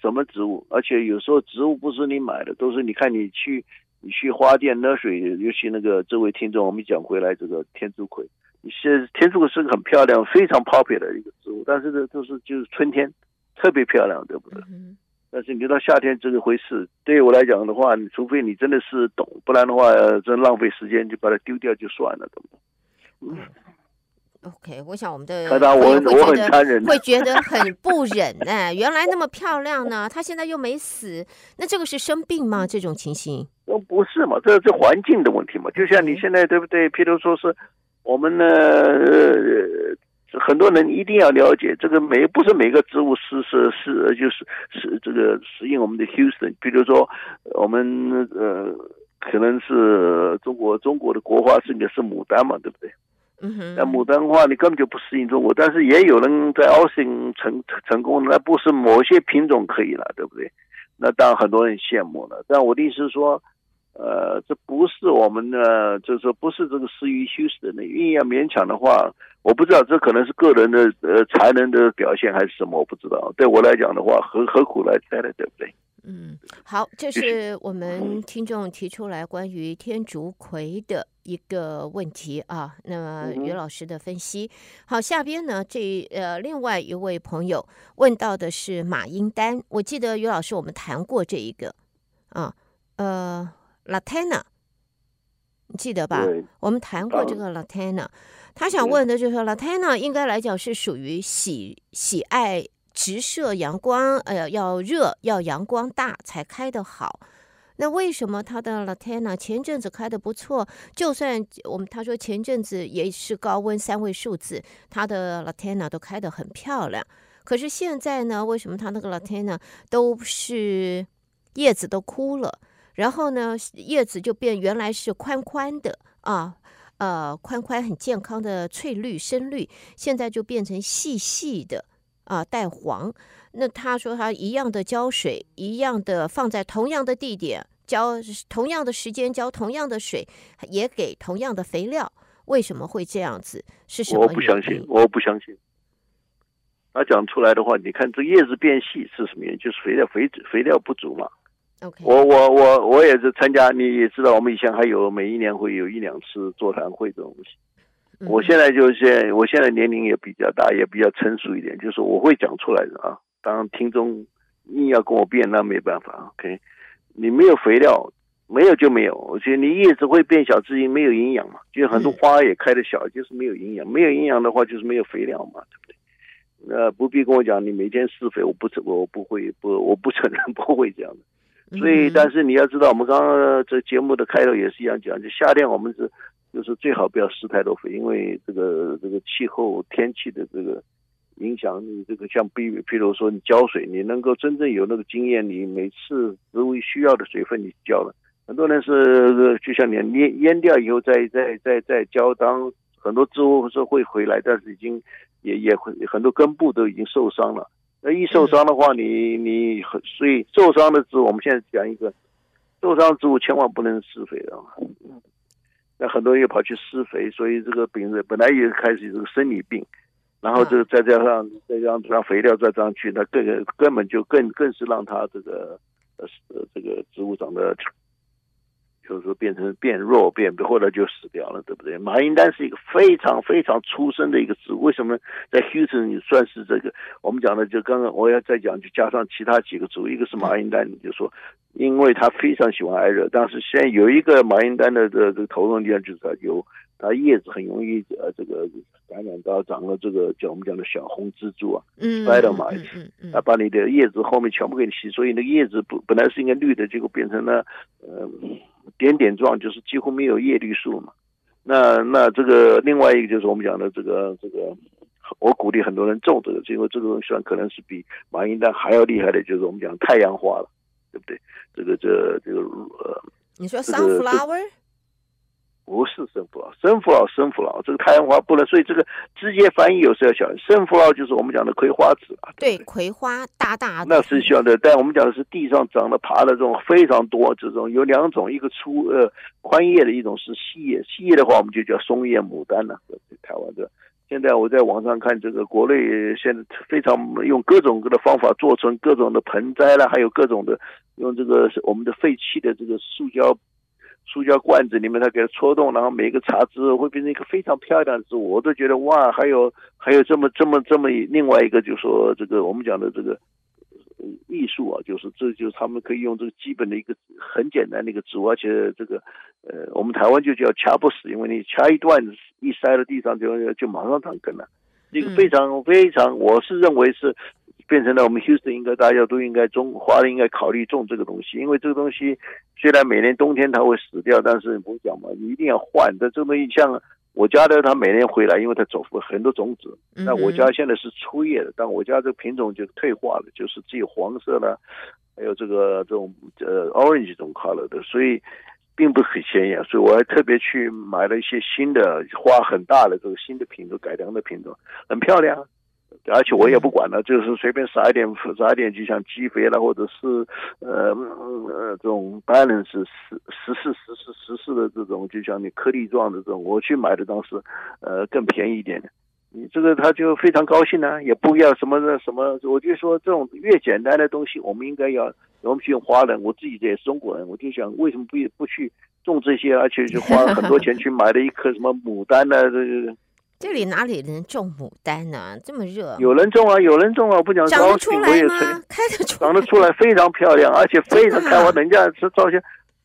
什么植物，而且有时候植物不是你买的，都是你看你去你去花店那水，尤其那个这位听众，我们讲回来这个天竺葵，你是天竺葵是个很漂亮、非常 popular 的一个植物，但是呢，都是就是春天。特别漂亮，对不对？嗯、但是你到夏天这个回事，对我来讲的话，你除非你真的是懂，不然的话，真浪费时间，就把它丢掉就算了，懂吗？嗯。OK，我想我们的我我很残忍，会觉得很不忍哎，原来那么漂亮呢，她现在又没死，那这个是生病吗？这种情形？哦，不是嘛，这这环境的问题嘛，就像你现在对不对？譬如说是我们呢。呃很多人一定要了解这个每不是每个植物适适适就是是这个适应我们的 Houston，比如说我们呃可能是中国中国的国花是应该是牡丹嘛，对不对？嗯哼。那牡丹花你根本就不适应中国，但是也有人在 Austin 成成功，那不是某些品种可以了，对不对？那当然很多人羡慕了。但我的意思是说。呃，这不是我们的，就是说不是这个适于 Houston 的，硬要勉强的话，我不知道这可能是个人的呃才能的表现还是什么，我不知道。对我来讲的话，何何苦来哉呢？对不对？嗯，好，这是我们听众提出来关于天竺葵的一个问题啊。那么于老师的分析，好，下边呢这呃另外一位朋友问到的是马英丹，我记得于老师我们谈过这一个啊，呃。Lantana，你记得吧？我们谈过这个 Lantana，他想问的就是说，Lantana 应该来讲是属于喜喜爱直射阳光，呃，要热要阳光大才开得好。那为什么他的 Lantana 前阵子开的不错？就算我们他说前阵子也是高温三位数字，他的 Lantana 都开得很漂亮。可是现在呢，为什么他那个 Lantana 都是叶子都枯了？然后呢，叶子就变原来是宽宽的啊，呃，宽宽很健康的翠绿深绿，现在就变成细细的啊，带黄。那他说他一样的浇水，一样的放在同样的地点浇，同样的时间浇同样的水，也给同样的肥料，为什么会这样子？是什么？我不相信，我不相信。他讲出来的话，你看这叶子变细是什么原因？就是肥料肥肥料不足嘛。我我我我也是参加，你也知道，我们以前还有每一年会有一两次座谈会这种东西。嗯、我现在就是，我现在年龄也比较大，也比较成熟一点，就是我会讲出来的啊。当然听众硬要跟我辩，那没办法。OK，你没有肥料，没有就没有。我觉得你叶子会变小，至于没有营养嘛。就很多花也开的小，就是没有营养。没有营养的话，就是没有肥料嘛，对不对？那不必跟我讲，你每天施肥，我不承，我不会，不，我不承认不会这样的。所以，但是你要知道，我们刚刚这节目的开头也是一样讲，就夏天我们是就是最好不要施太多肥，因为这个这个气候天气的这个影响，你这个像比譬如说你浇水，你能够真正有那个经验，你每次植物需要的水分你浇了。很多人是就像你蔫蔫掉以后再再再再浇，当很多植物是会回来，但是已经也也会很多根部都已经受伤了。那一受伤的话，你你很所以受伤的植物，我们现在讲一个受伤植物千万不能施肥的。那很多人又跑去施肥，所以这个病人本来也开始这个生理病，然后这个再加上再加上肥料再上去，那更根本就更更是让它这个呃这个植物长得。就是说变成变弱变，或者就死掉了，对不对？马英丹是一个非常非常出生的一个植物，为什么在 Houston 算是这个？我们讲的就刚刚我要再讲，就加上其他几个植物，一个是马英丹，你就说，因为他非常喜欢挨热，但是现在有一个马英丹的这这个头痛地方就是它有它叶子很容易呃这个感染到长了这个叫我们讲的小红蜘蛛啊，嗯，spider mite，它把你的叶子后面全部给你吸，所以那个叶子不本来是应该绿的，结果变成了呃。点点状就是几乎没有叶绿素嘛，那那这个另外一个就是我们讲的这个这个，我鼓励很多人种这个，因为这个东西算可能是比马英丹还要厉害的，就是我们讲太阳花了，对不对？这个这这个呃，你说 sunflower？不是生扶老，生扶老，生扶老，这个太阳花不能，所以这个直接翻译有时候要小心。生扶老就是我们讲的葵花籽啊，对，对葵花大大的，那是需要的。但我们讲的是地上长的爬的这种非常多，这种有两种，一个粗呃宽叶的，一种是细叶。细叶的话，我们就叫松叶牡丹了。台湾的，现在我在网上看这个国内现在非常用各种各的方法做成各种的盆栽了，还有各种的用这个我们的废弃的这个塑胶。塑胶罐子里面，它给它戳洞，然后每一个茶枝会变成一个非常漂亮的植物，我都觉得哇，还有还有这么这么这么另外一个，就是说这个我们讲的这个艺术啊，就是这就是他们可以用这个基本的一个很简单的一个植物，而且这个呃，我们台湾就叫掐不死，因为你掐一段一塞到地上就就马上长根了，一个非常非常，我是认为是。变成了我们休斯顿应该大家都应该种，华人应该考虑种这个东西，因为这个东西虽然每年冬天它会死掉，但是不讲嘛，你一定要换。但这个东西像我家的它每年回来，因为它走很多种子。嗯、那我家现在是初叶的，但我家这个品种就退化了，就是只有黄色的，还有这个这种呃 orange 这种 color 的，所以并不是很显眼。所以我还特别去买了一些新的花很大的这个新的品种，改良的品种，很漂亮。而且我也不管了，就是随便撒一点，撒一点，就像鸡肥了，或者是呃呃这种 balance 十十四十四十四的这种，就像你颗粒状的这种，我去买的当时呃更便宜一点。你这个他就非常高兴呢、也不要什么的什么，我就说这种越简单的东西，我们应该要，我们去用华人，我自己也是中国人，我就想为什么不不去种这些，而且就花了很多钱去买了一颗什么牡丹呢、啊？这个。这里哪里能种牡丹呢、啊？这么热，有人种啊，有人种啊，不讲长得出来吗？开得出来，长得出来，非常漂亮，而且非常开花。人家是照相。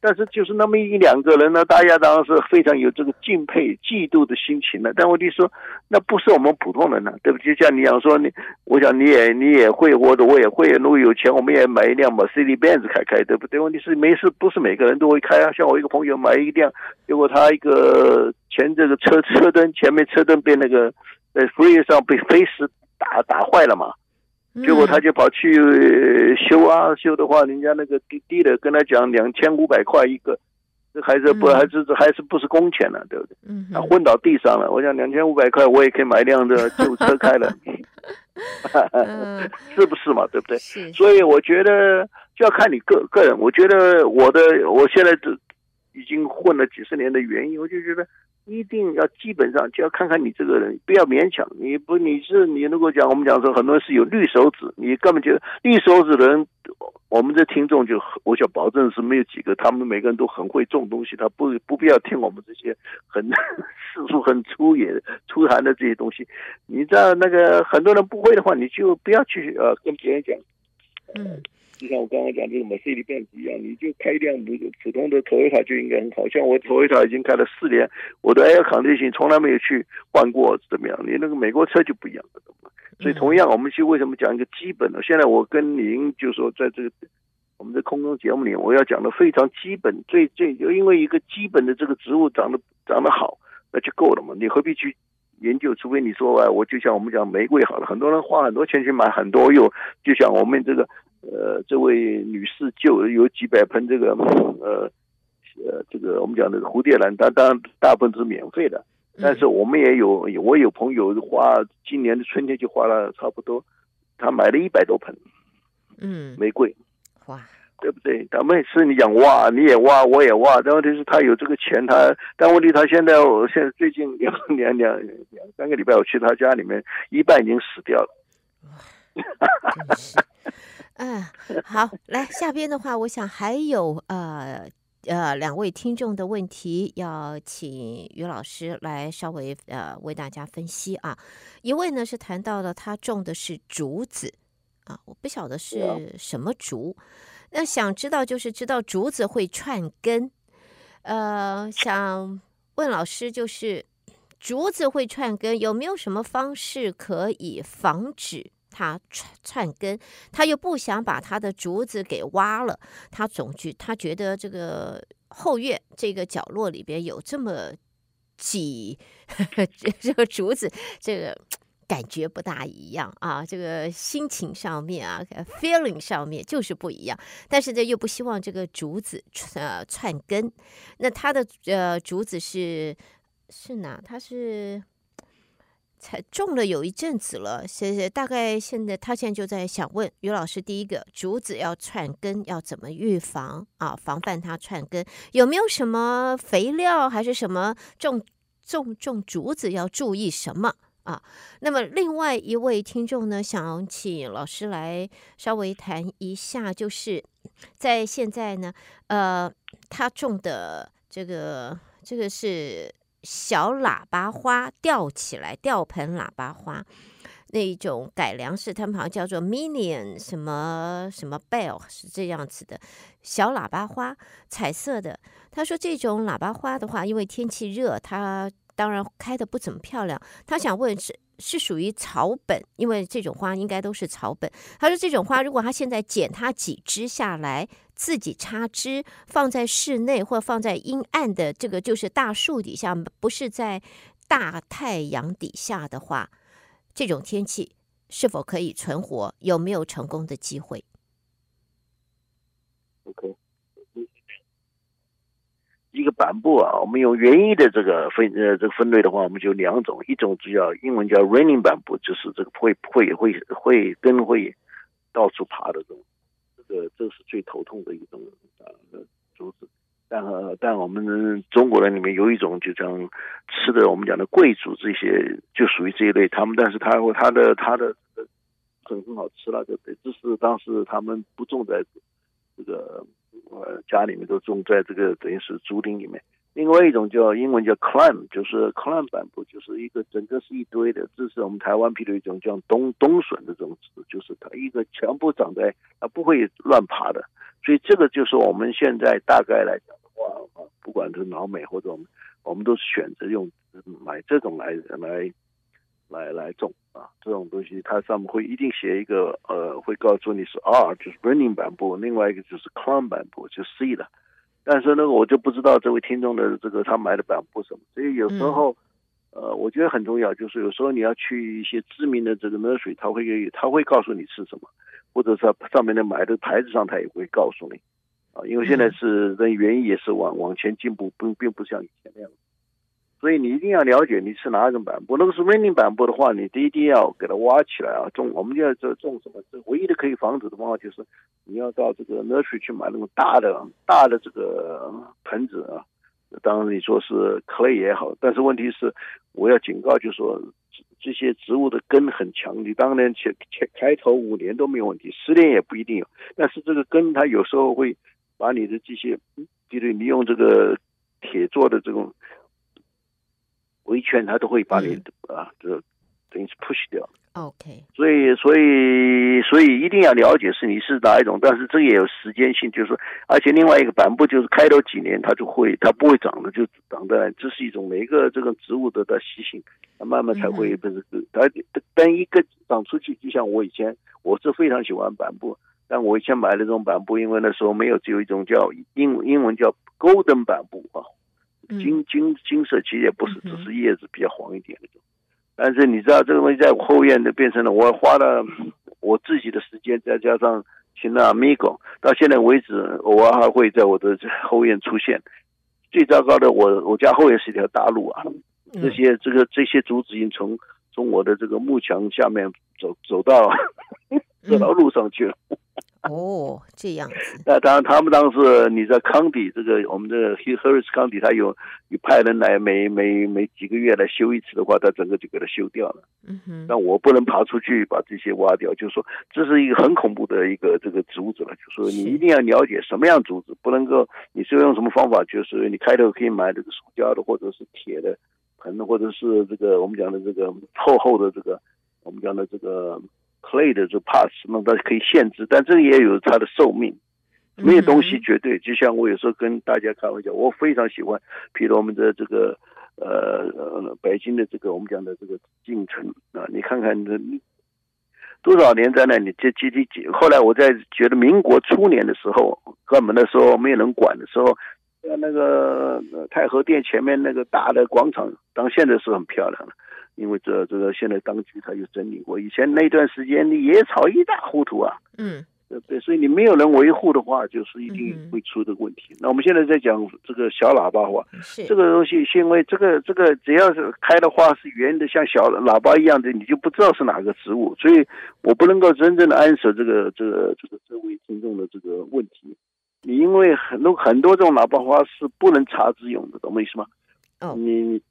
但是就是那么一两个人呢，大家当然是非常有这个敬佩、嫉妒的心情的。但问题说，那不是我们普通人呢、对不对？就像你讲说，你，我想你也你也会，或者我也会。如果有钱，我们也买一辆 Mercedes-Benz 开开，对不对？问题是没事，不是每个人都会开啊。像我一个朋友买一辆，结果他一个前这个车车灯前面车灯被那个在 freeway 上被飞石打打坏了嘛。结果他就跑去修啊，修的话，人家那个低低的跟他讲两千五百块一个，这还是不还是还是不是工钱呢？对不对？他昏倒地上了。我想两千五百块，我也可以买一辆这旧车开了，是不是嘛？对不对？所以我觉得就要看你个个人。我觉得我的我现在这已经混了几十年的原因，我就觉得。一定要基本上就要看看你这个人，不要勉强。你不你是你如果讲我们讲说很多人是有绿手指，你根本。就绿手指的人，我们的听众就我想保证是没有几个，他们每个人都很会种东西，他不不必要听我们这些很世俗很粗野粗谈的这些东西。你知道那个很多人不会的话，你就不要去呃跟别人讲。嗯。就像我刚刚讲这个 Mercedes-Benz 一样，你就开一辆普普通的 Toyota 就应该很好。像我 Toyota 已经开了四年，我的 Air Conditioning 从来没有去换过，怎么样？你那个美国车就不一样了，所以同样，我们去为什么讲一个基本的？现在我跟您就说，在这个我们的空中节目里，我要讲的非常基本，最最就因为一个基本的这个植物长得长得好，那就够了嘛。你何必去研究？除非你说啊，我就像我们讲玫瑰好了，很多人花很多钱去买很多又，就像我们这个。呃，这位女士就有几百盆这个，呃，呃，这个我们讲的蝴蝶兰，它当然大部分都是免费的，但是我们也有，我有朋友花今年的春天就花了差不多，他买了一百多盆，嗯，玫瑰，哇，对不对？他们是你讲挖，你也挖，我也挖，但问题是他有这个钱，他但问题他现在，我现在最近两两两两三个礼拜，我去他家里面，一半已经死掉了。嗯，好，来下边的话，我想还有呃呃两位听众的问题要请于老师来稍微呃为大家分析啊。一位呢是谈到了他种的是竹子啊，我不晓得是什么竹，那想知道就是知道竹子会串根，呃，想问老师就是竹子会串根，有没有什么方式可以防止？它串串根，他又不想把他的竹子给挖了，他总觉他觉得这个后院这个角落里边有这么几呵呵这个竹子，这个感觉不大一样啊，这个心情上面啊，feeling 上面就是不一样。但是呢，又不希望这个竹子呃串根，那他的呃竹子是是哪？他是。才种了有一阵子了，现在大概现在他现在就在想问于老师，第一个竹子要串根要怎么预防啊？防范它串根有没有什么肥料还是什么种种种竹子要注意什么啊？那么另外一位听众呢，想请老师来稍微谈一下，就是在现在呢，呃，他种的这个这个是。小喇叭花吊起来，吊盆喇叭花那一种改良式，他们好像叫做 Minion 什么什么 Bell 是这样子的小喇叭花，彩色的。他说这种喇叭花的话，因为天气热，它当然开的不怎么漂亮。他想问是是属于草本，因为这种花应该都是草本。他说这种花如果他现在剪它几枝下来。自己插枝放在室内或放在阴暗的这个就是大树底下，不是在大太阳底下的话，这种天气是否可以存活？有没有成功的机会？OK，一个板布啊，我们用园艺的这个分呃这个分类的话，我们就两种，一种就叫英文叫 raining 板布，就是这个会会会会根会到处爬的这种，这个这是最头痛的一种啊竹子。但但我们中国人里面有一种，就像吃的我们讲的贵族这些，就属于这一类。他们但是他他的他的很很好吃了，对不对？这是当时他们不种在这个呃家里面，都种在这个等于是竹林里面。另外一种叫英文叫 climb，就是 climb 板布，就是一个整个是一堆的。这是我们台湾譬如一种叫冬冬笋的这种植物，就是它一个全部长在，它不会乱爬的。所以这个就是我们现在大概来讲的话啊，不管是老美或者我们，我们都是选择用买这种来来来来种啊，这种东西它上面会一定写一个呃，会告诉你是 R，就是 raining 板布，另外一个就是 climb 板布，就是 C 的。但是呢，我就不知道这位听众的这个他买的板布什么，所以有时候呃，我觉得很重要，就是有时候你要去一些知名的这个 nursery，他会他会告诉你是什么。或者是上面的买的牌子上，他也会告诉你啊，因为现在是那原因也是往往前进步，并并不像以前那样，所以你一定要了解你是哪一种板布。那个是 raining 板布的话，你第一定要给它挖起来啊，种我们就要这种什么？这唯一的可以防止的方法就是你要到这个 nursery 去买那种大的大的这个盆子啊。当然你说是 clay 也好，但是问题是我要警告，就是说。这些植物的根很强，你当然前前开头五年都没有问题，十年也不一定有。但是这个根它有时候会把你的这些，比如你用这个铁做的这种围圈，它都会把你、嗯、啊，这等于是 push 掉。OK，所以所以所以一定要了解是你是哪一种，但是这个也有时间性，就是说，而且另外一个板布就是开头几年它就会它不会长的，就长在，这是一种每一个这个植物的的习性，它慢慢才会不是它等一个长出去，就像我以前我是非常喜欢板布，但我以前买的这种板布，因为那时候没有只有一种叫英英文叫 golden 板布啊，金金金色，其实也不是，只是叶子比较黄一点那种。但是你知道这个东西在后院的变成了，我花了我自己的时间，再加上请了 Amigo，到现在为止偶尔还会在我的后院出现。最糟糕的，我我家后院是一条大路啊，这些这个这些竹子已经从从我的这个幕墙下面走走到走到路上去了。哦，这样子。那当然，他们当时你在康迪这个，我们这个 Harris County，他有有派人来每每每几个月来修一次的话，他整个就给他修掉了。嗯哼。那我不能爬出去把这些挖掉，就是说这是一个很恐怖的一个这个竹子了。就是说你一定要了解什么样竹子，不能够你是用什么方法，就是你开头可以买这个塑胶的或者是铁的盆，或者是这个我们讲的这个厚厚的这个我们讲的这个。Clay 的就 pass，那它可以限制，但这个也有它的寿命，没有东西绝对。就像我有时候跟大家开玩笑，我非常喜欢，比如我们的这个呃呃北京的这个我们讲的这个进城啊，你看看这多少年在那里这这这，后来我在觉得民国初年的时候，根本的时候没有人管的时候，那个太和殿前面那个大的广场，当现在是很漂亮的。因为这这个现在当局他又整理过，以前那段时间你野草一塌糊涂啊，嗯，对对，所以你没有人维护的话，就是一定会出这个问题。嗯、那我们现在在讲这个小喇叭花，这个东西是因为这个这个只要是开的话是圆的，像小喇叭一样的，你就不知道是哪个植物，所以我不能够真正的 answer 这个这个这个这位听众的这个问题。你因为很多很多这种喇叭花是不能插枝用的，懂我意思吗？哦，你。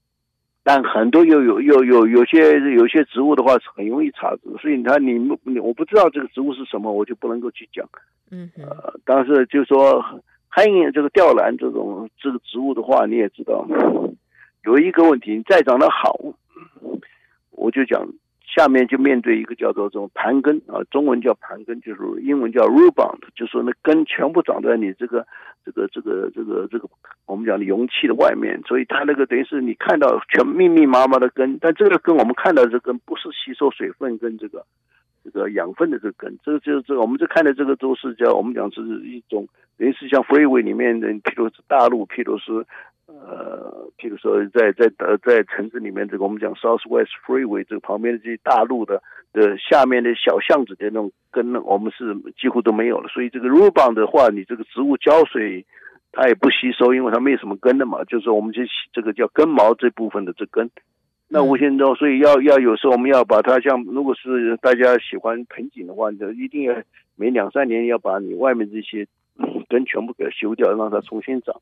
但很多又有有有有些有些植物的话是很容易插枝，所以你看你你我不知道这个植物是什么，我就不能够去讲。嗯哼，呃，但是就是说，还有这个吊兰这种这个植物的话，你也知道，有一个问题，你再长得好，我就讲。下面就面对一个叫做这种盘根啊，中文叫盘根，就是英文叫 root bund，就是说那根全部长在你这个这个这个这个这个我们讲的容器的外面，所以它那个等于是你看到全密密麻麻的根，但这个根我们看到这根不是吸收水分跟这个这个养分的这个根，这个就是这个我们这看的这个都是叫我们讲是一种等于是像 freeway 里面的，譬如是大陆，譬如是呃，譬如说在在呃在城市里面，这个我们讲 Southwest Freeway 这个旁边的这些大路的的下面的小巷子的那种根，我们是几乎都没有了。所以这个 root bound 的话，你这个植物浇水它也不吸收，因为它没有什么根的嘛，就是我们这这个叫根毛这部分的这根。那无形中，所以要要有时候我们要把它像，如果是大家喜欢盆景的话，你就一定要每两三年要把你外面这些根全部给它修掉，让它重新长。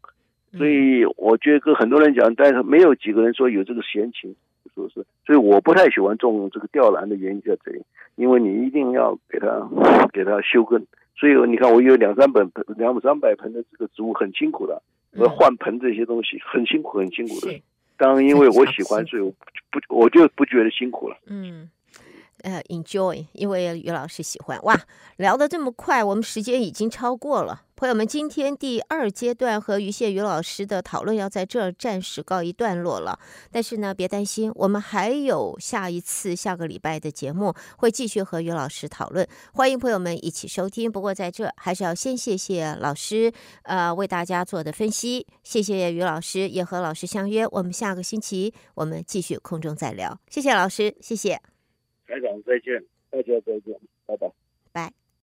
所以我觉得跟很多人讲，但是没有几个人说有这个闲情，是不是？所以我不太喜欢种这个吊兰的原因在这里，因为你一定要给它给它修根。所以你看，我有两三本盆、两三百盆的这个植物，很辛苦的，我要换盆这些东西，很辛苦，很辛苦的。当然，因为我喜欢，所以我不，我就不觉得辛苦了。嗯，呃，enjoy，因为于老师喜欢。哇，聊得这么快，我们时间已经超过了。朋友们，今天第二阶段和于谢于老师的讨论要在这儿暂时告一段落了。但是呢，别担心，我们还有下一次下个礼拜的节目会继续和于老师讨论，欢迎朋友们一起收听。不过在这还是要先谢谢老师，呃，为大家做的分析。谢谢于老师，也和老师相约，我们下个星期我们继续空中再聊。谢谢老师，谢谢。台长再见，大家再见，拜拜。